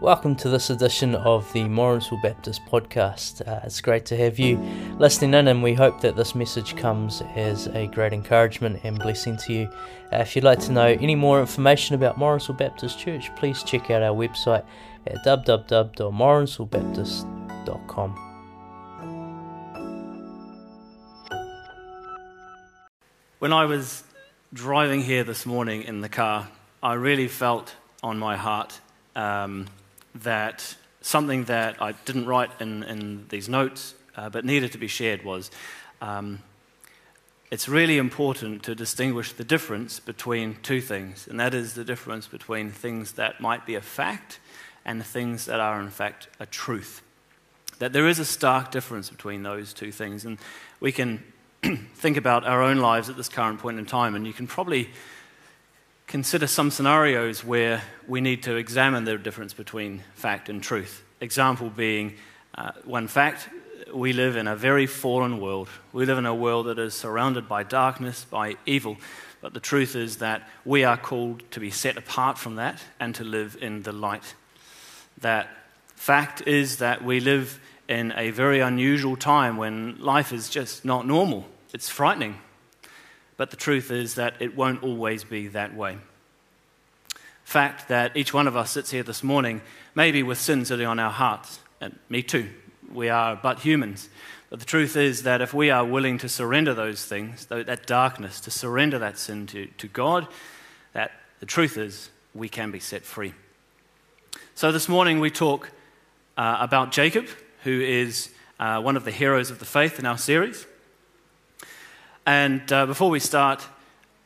Welcome to this edition of the Morrinsville Baptist podcast. Uh, it's great to have you listening in, and we hope that this message comes as a great encouragement and blessing to you. Uh, if you'd like to know any more information about Morrinsville Baptist Church, please check out our website at www.morrinsvillebaptist.com. When I was driving here this morning in the car, I really felt on my heart. Um, that something that I didn't write in, in these notes uh, but needed to be shared was um, it's really important to distinguish the difference between two things, and that is the difference between things that might be a fact and things that are, in fact, a truth. That there is a stark difference between those two things, and we can think about our own lives at this current point in time, and you can probably consider some scenarios where we need to examine the difference between fact and truth. Example being uh, one fact we live in a very fallen world. We live in a world that is surrounded by darkness, by evil. But the truth is that we are called to be set apart from that and to live in the light. That fact is that we live in a very unusual time when life is just not normal. It's frightening. But the truth is that it won't always be that way. Fact that each one of us sits here this morning, maybe with sin sitting on our hearts, and me too. We are but humans. But the truth is that if we are willing to surrender those things, that darkness, to surrender that sin to, to God, that the truth is we can be set free. So this morning we talk uh, about Jacob, who is uh, one of the heroes of the faith in our series. And uh, before we start,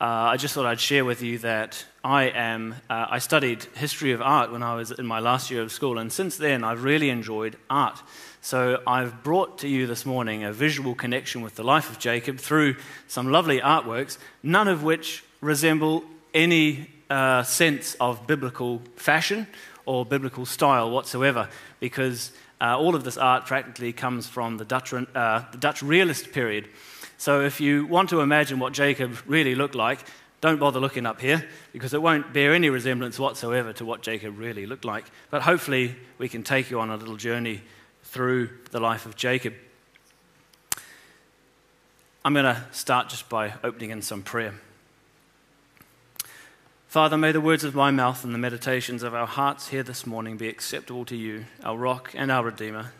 uh, I just thought I'd share with you that I am. Uh, I studied history of art when I was in my last year of school, and since then I've really enjoyed art. So I've brought to you this morning a visual connection with the life of Jacob through some lovely artworks, none of which resemble any uh, sense of biblical fashion or biblical style whatsoever, because uh, all of this art practically comes from the Dutch, uh, the Dutch realist period. So if you want to imagine what Jacob really looked like, don't bother looking up here because it won't bear any resemblance whatsoever to what Jacob really looked like. But hopefully, we can take you on a little journey through the life of Jacob. I'm going to start just by opening in some prayer. Father, may the words of my mouth and the meditations of our hearts here this morning be acceptable to you, our rock and our redeemer.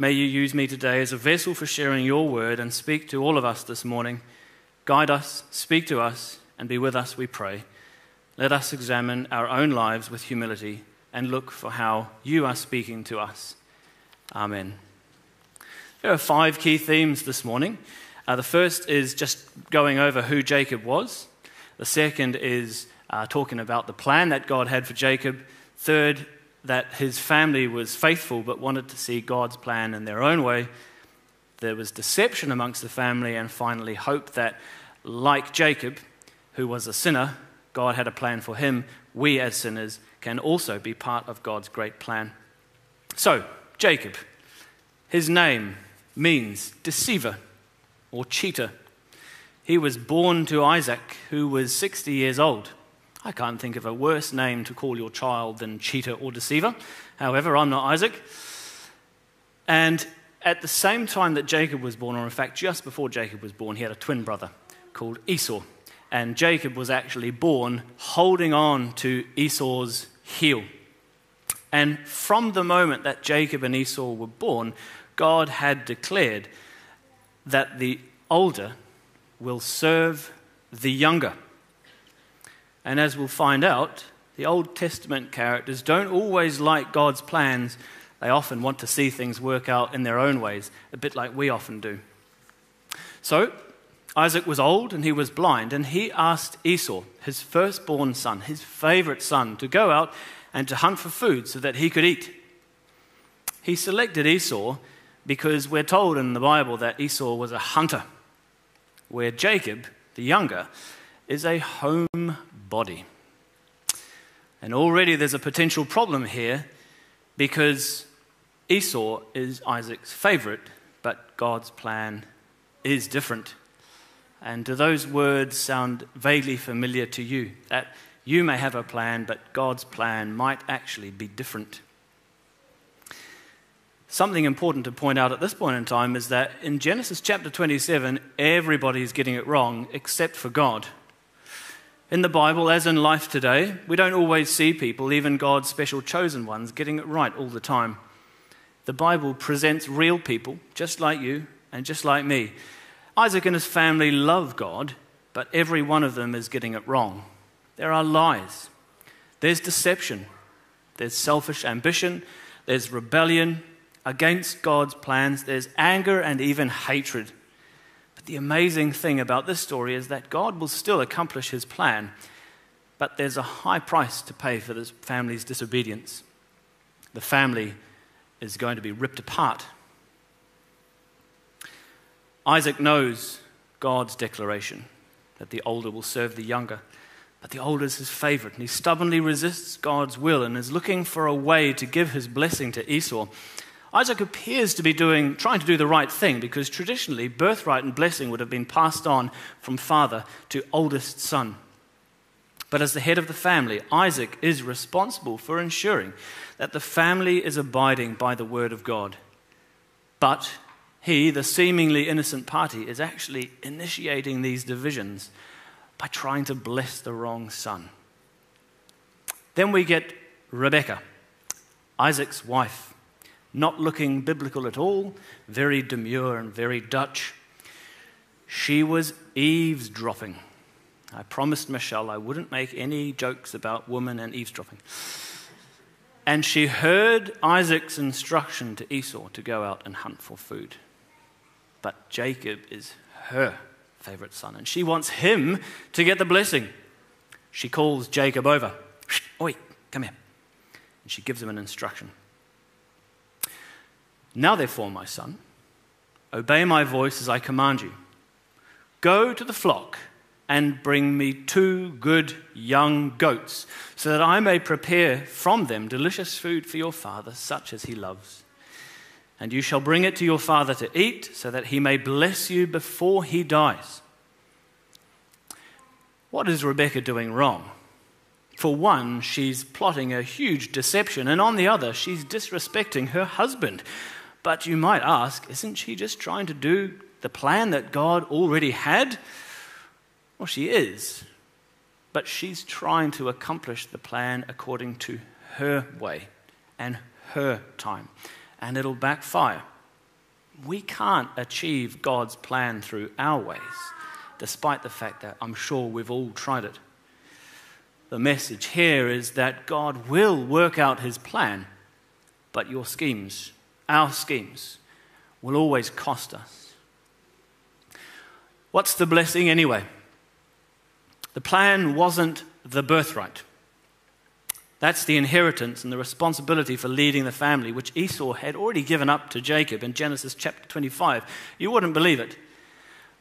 May you use me today as a vessel for sharing your word and speak to all of us this morning. Guide us, speak to us, and be with us, we pray. Let us examine our own lives with humility and look for how you are speaking to us. Amen. There are five key themes this morning. Uh, the first is just going over who Jacob was. The second is uh, talking about the plan that God had for Jacob. Third, that his family was faithful but wanted to see God's plan in their own way. There was deception amongst the family, and finally, hope that, like Jacob, who was a sinner, God had a plan for him. We, as sinners, can also be part of God's great plan. So, Jacob, his name means deceiver or cheater. He was born to Isaac, who was 60 years old. I can't think of a worse name to call your child than cheater or deceiver. However, I'm not Isaac. And at the same time that Jacob was born, or in fact, just before Jacob was born, he had a twin brother called Esau. And Jacob was actually born holding on to Esau's heel. And from the moment that Jacob and Esau were born, God had declared that the older will serve the younger. And as we'll find out, the Old Testament characters don't always like God's plans. They often want to see things work out in their own ways, a bit like we often do. So, Isaac was old and he was blind, and he asked Esau, his firstborn son, his favorite son, to go out and to hunt for food so that he could eat. He selected Esau because we're told in the Bible that Esau was a hunter, where Jacob, the younger, is a home body. And already there's a potential problem here because Esau is Isaac's favorite, but God's plan is different. And do those words sound vaguely familiar to you? That You may have a plan, but God's plan might actually be different. Something important to point out at this point in time is that in Genesis chapter 27, everybody is getting it wrong except for God. In the Bible, as in life today, we don't always see people, even God's special chosen ones, getting it right all the time. The Bible presents real people, just like you and just like me. Isaac and his family love God, but every one of them is getting it wrong. There are lies, there's deception, there's selfish ambition, there's rebellion, against God's plans, there's anger and even hatred. The amazing thing about this story is that God will still accomplish his plan, but there's a high price to pay for this family's disobedience. The family is going to be ripped apart. Isaac knows God's declaration that the older will serve the younger. But the older is his favorite, and he stubbornly resists God's will and is looking for a way to give his blessing to Esau. Isaac appears to be doing, trying to do the right thing because traditionally birthright and blessing would have been passed on from father to oldest son. But as the head of the family, Isaac is responsible for ensuring that the family is abiding by the word of God. But he, the seemingly innocent party, is actually initiating these divisions by trying to bless the wrong son. Then we get Rebecca, Isaac's wife not looking biblical at all, very demure and very Dutch. She was eavesdropping. I promised Michelle I wouldn't make any jokes about women and eavesdropping. And she heard Isaac's instruction to Esau to go out and hunt for food. But Jacob is her favorite son, and she wants him to get the blessing. She calls Jacob over. Oi, come here. And she gives him an instruction. Now, therefore, my son, obey my voice as I command you. Go to the flock and bring me two good young goats, so that I may prepare from them delicious food for your father, such as he loves. And you shall bring it to your father to eat, so that he may bless you before he dies. What is Rebecca doing wrong? For one, she's plotting a huge deception, and on the other, she's disrespecting her husband. But you might ask, isn't she just trying to do the plan that God already had? Well, she is. But she's trying to accomplish the plan according to her way and her time. And it'll backfire. We can't achieve God's plan through our ways, despite the fact that I'm sure we've all tried it. The message here is that God will work out his plan, but your schemes our schemes will always cost us. What's the blessing anyway? The plan wasn't the birthright. That's the inheritance and the responsibility for leading the family, which Esau had already given up to Jacob in Genesis chapter 25. You wouldn't believe it.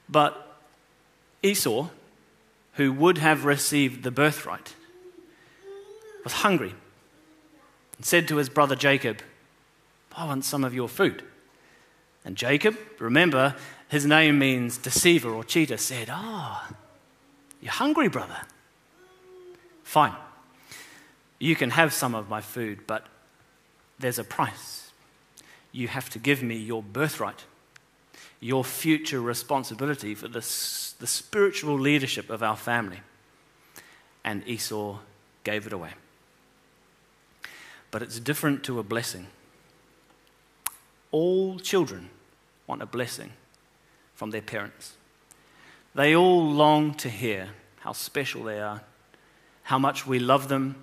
But Esau, who would have received the birthright, was hungry and said to his brother Jacob, I want some of your food. And Jacob, remember, his name means deceiver or cheater, said, Ah, oh, you're hungry, brother. Fine. You can have some of my food, but there's a price. You have to give me your birthright, your future responsibility for the, the spiritual leadership of our family. And Esau gave it away. But it's different to a blessing. All children want a blessing from their parents. They all long to hear how special they are, how much we love them,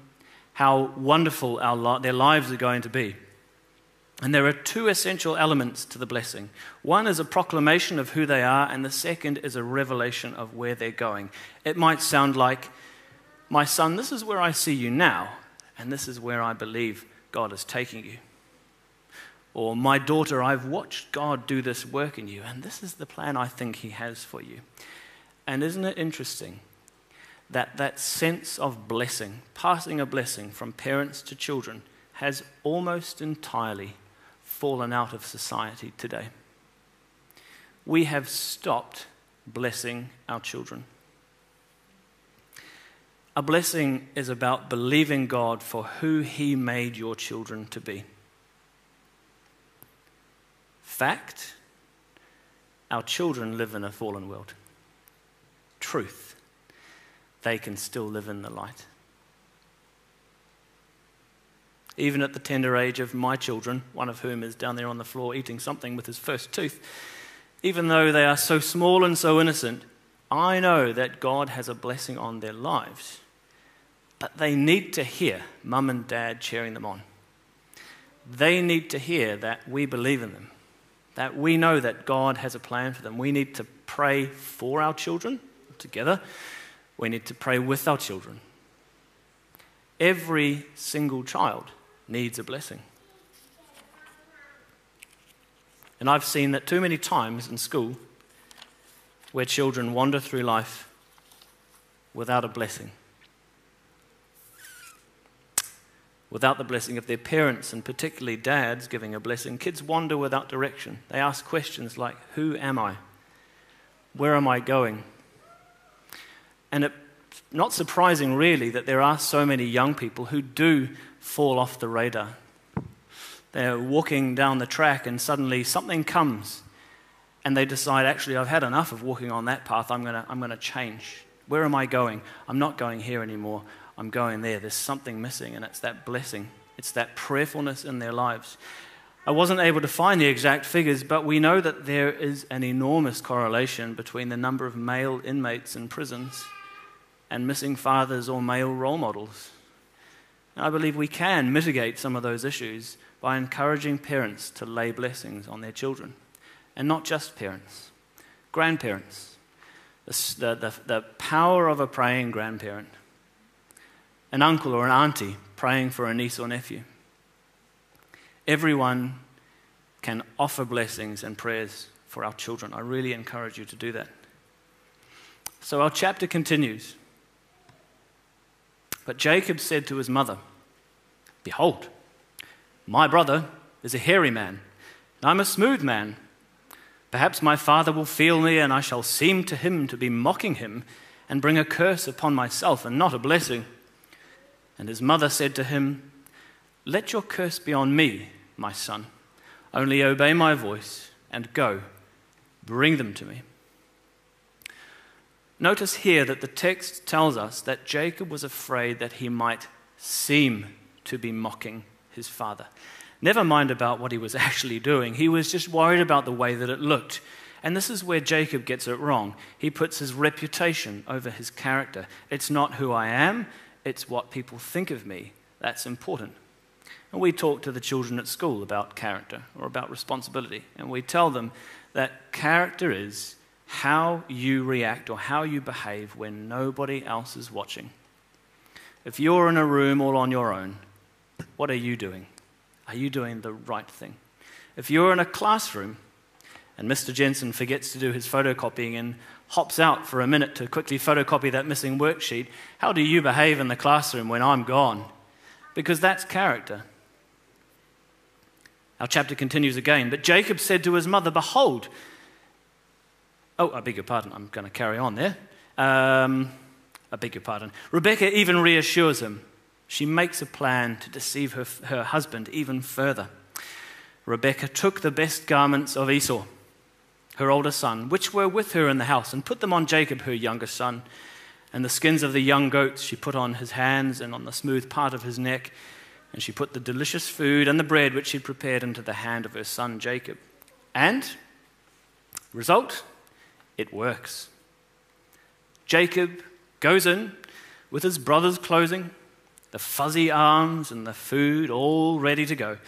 how wonderful our their lives are going to be. And there are two essential elements to the blessing. One is a proclamation of who they are, and the second is a revelation of where they're going. It might sound like, My son, this is where I see you now, and this is where I believe God is taking you. Or, my daughter, I've watched God do this work in you, and this is the plan I think He has for you. And isn't it interesting that that sense of blessing, passing a blessing from parents to children, has almost entirely fallen out of society today? We have stopped blessing our children. A blessing is about believing God for who He made your children to be. Fact our children live in a fallen world. Truth they can still live in the light. Even at the tender age of my children, one of whom is down there on the floor eating something with his first tooth, even though they are so small and so innocent, I know that God has a blessing on their lives. But they need to hear mum and dad cheering them on. They need to hear that we believe in them, that we know that God has a plan for them. We need to pray for our children together, we need to pray with our children. Every single child needs a blessing. And I've seen that too many times in school where children wander through life without a blessing. Without the blessing of their parents, and particularly dads giving a blessing, kids wander without direction. They ask questions like, Who am I? Where am I going? And it's not surprising, really, that there are so many young people who do fall off the radar. They're walking down the track, and suddenly something comes, and they decide, actually, I've had enough of walking on that path. I'm going to I'm going to change. Where am I going? I'm not going here anymore. I'm going there. There's something missing, and it's that blessing, it's that prayerfulness in their lives. I wasn't able to find the exact figures, but we know that there is an enormous correlation between the number of male inmates in prisons and missing fathers or male role models. And I believe we can mitigate some of those issues by encouraging parents to lay blessings on their children. And not just parents, grandparents. The, the, the power of a praying grandparent, an uncle or an auntie praying for a niece or nephew. Everyone can offer blessings and prayers for our children. I really encourage you to do that. So our chapter continues. But Jacob said to his mother, Behold, my brother is a hairy man, and I'm a smooth man. Perhaps my father will feel me, and I shall seem to him to be mocking him, and bring a curse upon myself, and not a blessing. And his mother said to him, Let your curse be on me, my son. Only obey my voice, and go, bring them to me. Notice here that the text tells us that Jacob was afraid that he might seem to be mocking his father. Never mind about what he was actually doing, he was just worried about the way that it looked. And this is where Jacob gets it wrong. He puts his reputation over his character. It's not who I am, it's what people think of me. That's important. And we talk to the children at school about character or about responsibility. And we tell them that character is how you react or how you behave when nobody else is watching. If you're in a room all on your own, what are you doing? Are you doing the right thing? If you're in a classroom and Mr. Jensen forgets to do his photocopying and hops out for a minute to quickly photocopy that missing worksheet, how do you behave in the classroom when I'm gone? Because that's character. Our chapter continues again. But Jacob said to his mother, Behold, Oh, I beg your pardon. I'm going to carry on there. Um, I beg your pardon. Rebecca even reassures him. She makes a plan to deceive her, her husband even further. Rebecca took the best garments of Esau, her older son, which were with her in the house, and put them on Jacob, her younger son. And the skins of the young goats she put on his hands and on the smooth part of his neck. And she put the delicious food and the bread which she prepared into the hand of her son Jacob. And, result, it works. Jacob goes in with his brother's clothing, the fuzzy arms, and the food all ready to go.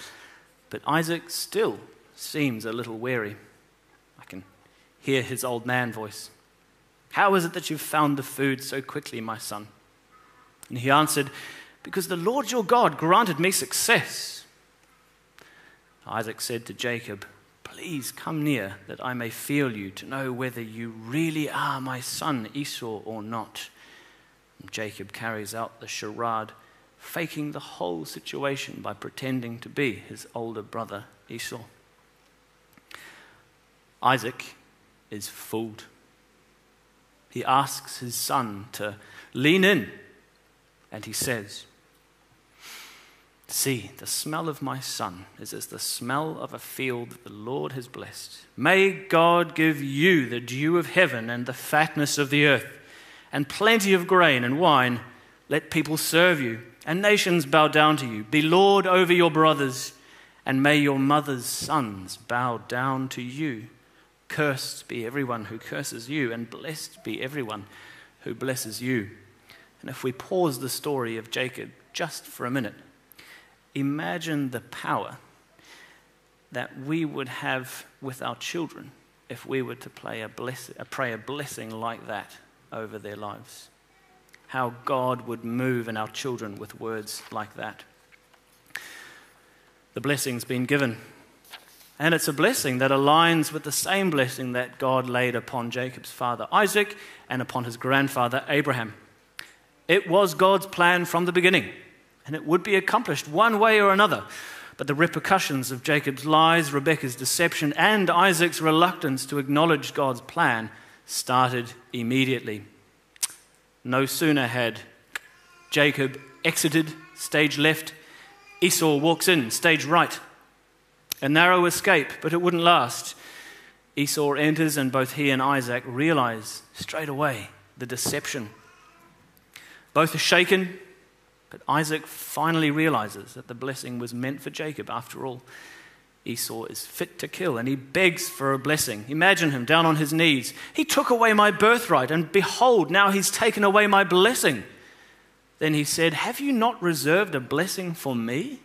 But Isaac still seems a little weary. I can hear his old man voice. How is it that you've found the food so quickly, my son? And he answered, Because the Lord your God granted me success. Isaac said to Jacob, Please come near that I may feel you to know whether you really are my son Esau or not. And Jacob carries out the charade, faking the whole situation by pretending to be his older brother Esau. Isaac is fooled. He asks his son to lean in And he says, See, the smell of my son is as the smell of a field that the Lord has blessed. May God give you the dew of heaven and the fatness of the earth, and plenty of grain and wine. Let people serve you, and nations bow down to you. Be Lord over your brothers, and may your mother's sons bow down to you. Cursed be everyone who curses you, and blessed be everyone who blesses you. And if we pause the story of Jacob just for a minute, imagine the power that we would have with our children if we were to play a bless, pray a blessing like that over their lives. How God would move in our children with words like that. The blessing's been given. And it's a blessing that aligns with the same blessing that God laid upon Jacob's father Isaac and upon his grandfather Abraham. It was God's plan from the beginning and it would be accomplished one way or another. But the repercussions of Jacob's lies, Rebekah's deception, and Isaac's reluctance to acknowledge God's plan started immediately. No sooner had Jacob exited, stage left, Esau walks in, stage right. A narrow escape, but it wouldn't last. Esau enters, and both he and Isaac realize straight away the deception. Both are shaken, but Isaac finally realizes that the blessing was meant for Jacob after all. Esau is fit to kill and he begs for a blessing. Imagine him down on his knees. He took away my birthright, and behold, now he's taken away my blessing. Then he said, Have you not reserved a blessing for me?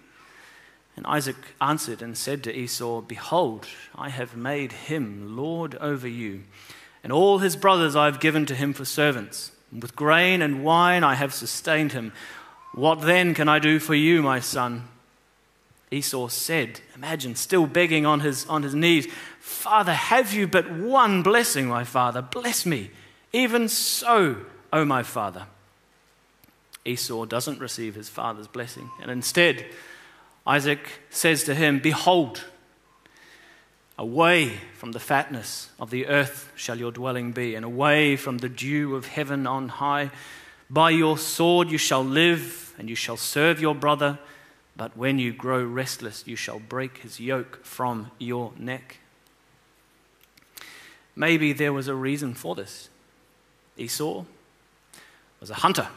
And Isaac answered and said to Esau, Behold, I have made him lord over you, and all his brothers I have given to him for servants. And with grain and wine I have sustained him. What then can I do for you, my son? Esau said, Imagine, still begging on his, on his knees, Father, have you but one blessing, my father? Bless me. Even so, O my father. Esau doesn't receive his father's blessing, and instead, Isaac says to him, Behold, away from the fatness of the earth shall your dwelling be, and away from the dew of heaven on high. By your sword you shall live, and you shall serve your brother, but when you grow restless, you shall break his yoke from your neck. Maybe there was a reason for this. Esau was a hunter,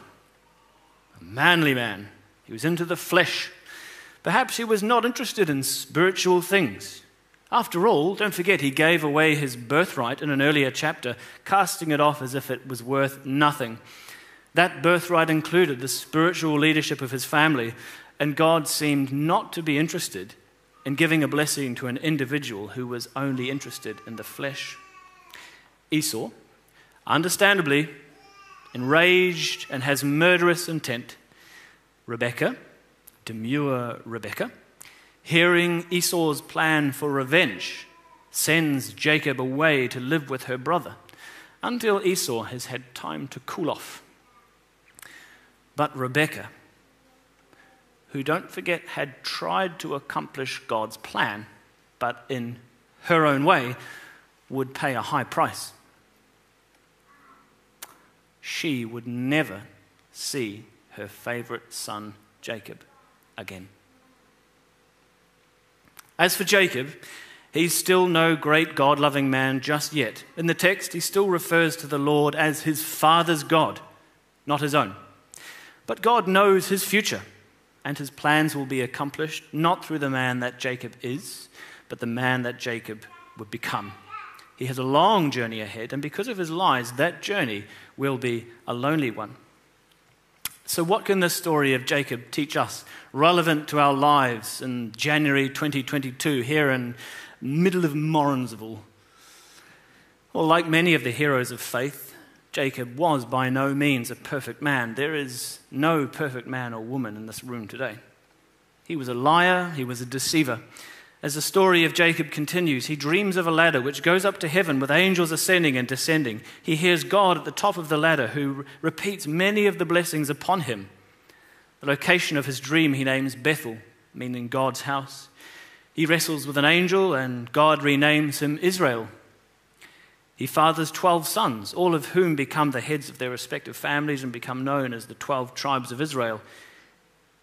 a manly man. He was into the flesh. Perhaps he was not interested in spiritual things. After all, don't forget, he gave away his birthright in an earlier chapter, casting it off as if it was worth nothing. That birthright included the spiritual leadership of his family, and God seemed not to be interested in giving a blessing to an individual who was only interested in the flesh. Esau, understandably, enraged and has murderous intent. Rebekah, demure Rebekah, hearing Esau's plan for revenge, sends Jacob away to live with her brother until Esau has had time to cool off but Rebekah, who, don't forget, had tried to accomplish God's plan, but in her own way, would pay a high price. She would never see her favorite son, Jacob, again. As for Jacob, he's still no great God loving man just yet. In the text, he still refers to the Lord as his father's God, not his own. But God knows his future, and his plans will be accomplished not through the man that Jacob is, but the man that Jacob would become. He has a long journey ahead, and because of his lies, that journey will be a lonely one. So, what can this story of Jacob teach us relevant to our lives in January 2022 here in middle of Morrinsville? Well, like many of the heroes of faith, Jacob was by no means a perfect man. There is no perfect man or woman in this room today. He was a liar, he was a deceiver. As the story of Jacob continues, he dreams of a ladder which goes up to heaven with angels ascending and descending. He hears God at the top of the ladder who repeats many of the blessings upon him. The location of his dream he names Bethel, meaning God's house. He wrestles with an angel and God renames him Israel, He fathers 12 sons, all of whom become the heads of their respective families and become known as the 12 tribes of Israel.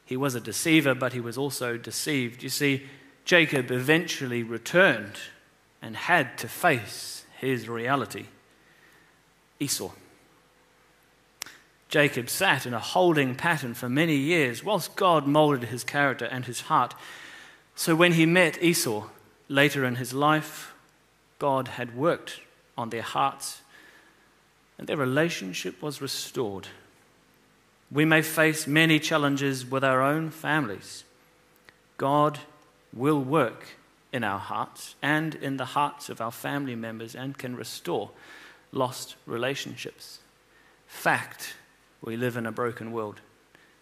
He was a deceiver, but he was also deceived. You see, Jacob eventually returned and had to face his reality Esau. Jacob sat in a holding pattern for many years whilst God molded his character and his heart. So when he met Esau later in his life, God had worked on their hearts and their relationship was restored. We may face many challenges with our own families. God will work in our hearts and in the hearts of our family members and can restore lost relationships. Fact, we live in a broken world.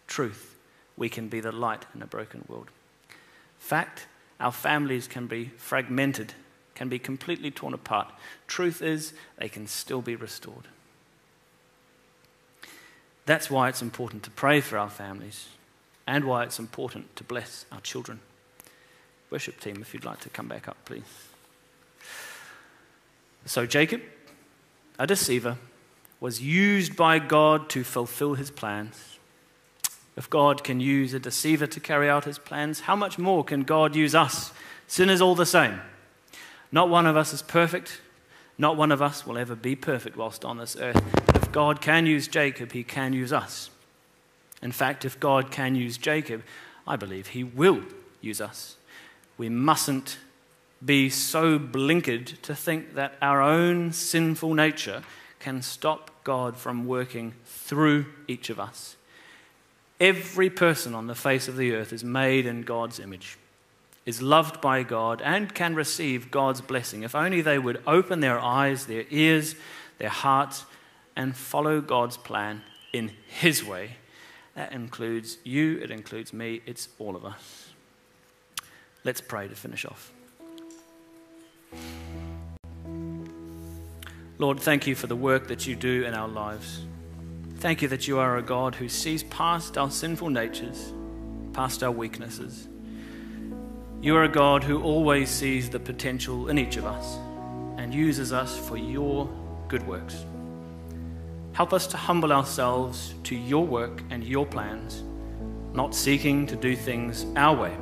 Truth, we can be the light in a broken world. Fact, our families can be fragmented, can be completely torn apart. Truth is, they can still be restored. That's why it's important to pray for our families and why it's important to bless our children. Worship team, if you'd like to come back up, please. So, Jacob, a deceiver, was used by God to fulfill his plans. If God can use a deceiver to carry out his plans, how much more can God use us? Sin is all the same. Not one of us is perfect. Not one of us will ever be perfect whilst on this earth. But if God can use Jacob, he can use us. In fact, if God can use Jacob, I believe he will use us. We mustn't be so blinkered to think that our own sinful nature can stop God from working through each of us. Every person on the face of the earth is made in God's image, is loved by God, and can receive God's blessing if only they would open their eyes, their ears, their hearts, and follow God's plan in His way. That includes you, it includes me, it's all of us. Let's pray to finish off. Lord, thank you for the work that you do in our lives. Thank you that you are a God who sees past our sinful natures, past our weaknesses. You are a God who always sees the potential in each of us and uses us for your good works. Help us to humble ourselves to your work and your plans, not seeking to do things our way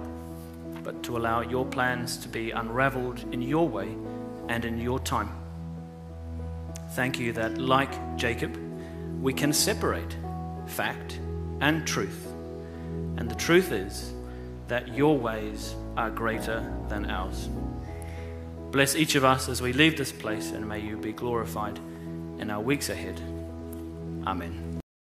but to allow your plans to be unraveled in your way and in your time. Thank you that, like Jacob, we can separate fact and truth. And the truth is that your ways are greater than ours. Bless each of us as we leave this place, and may you be glorified in our weeks ahead. Amen.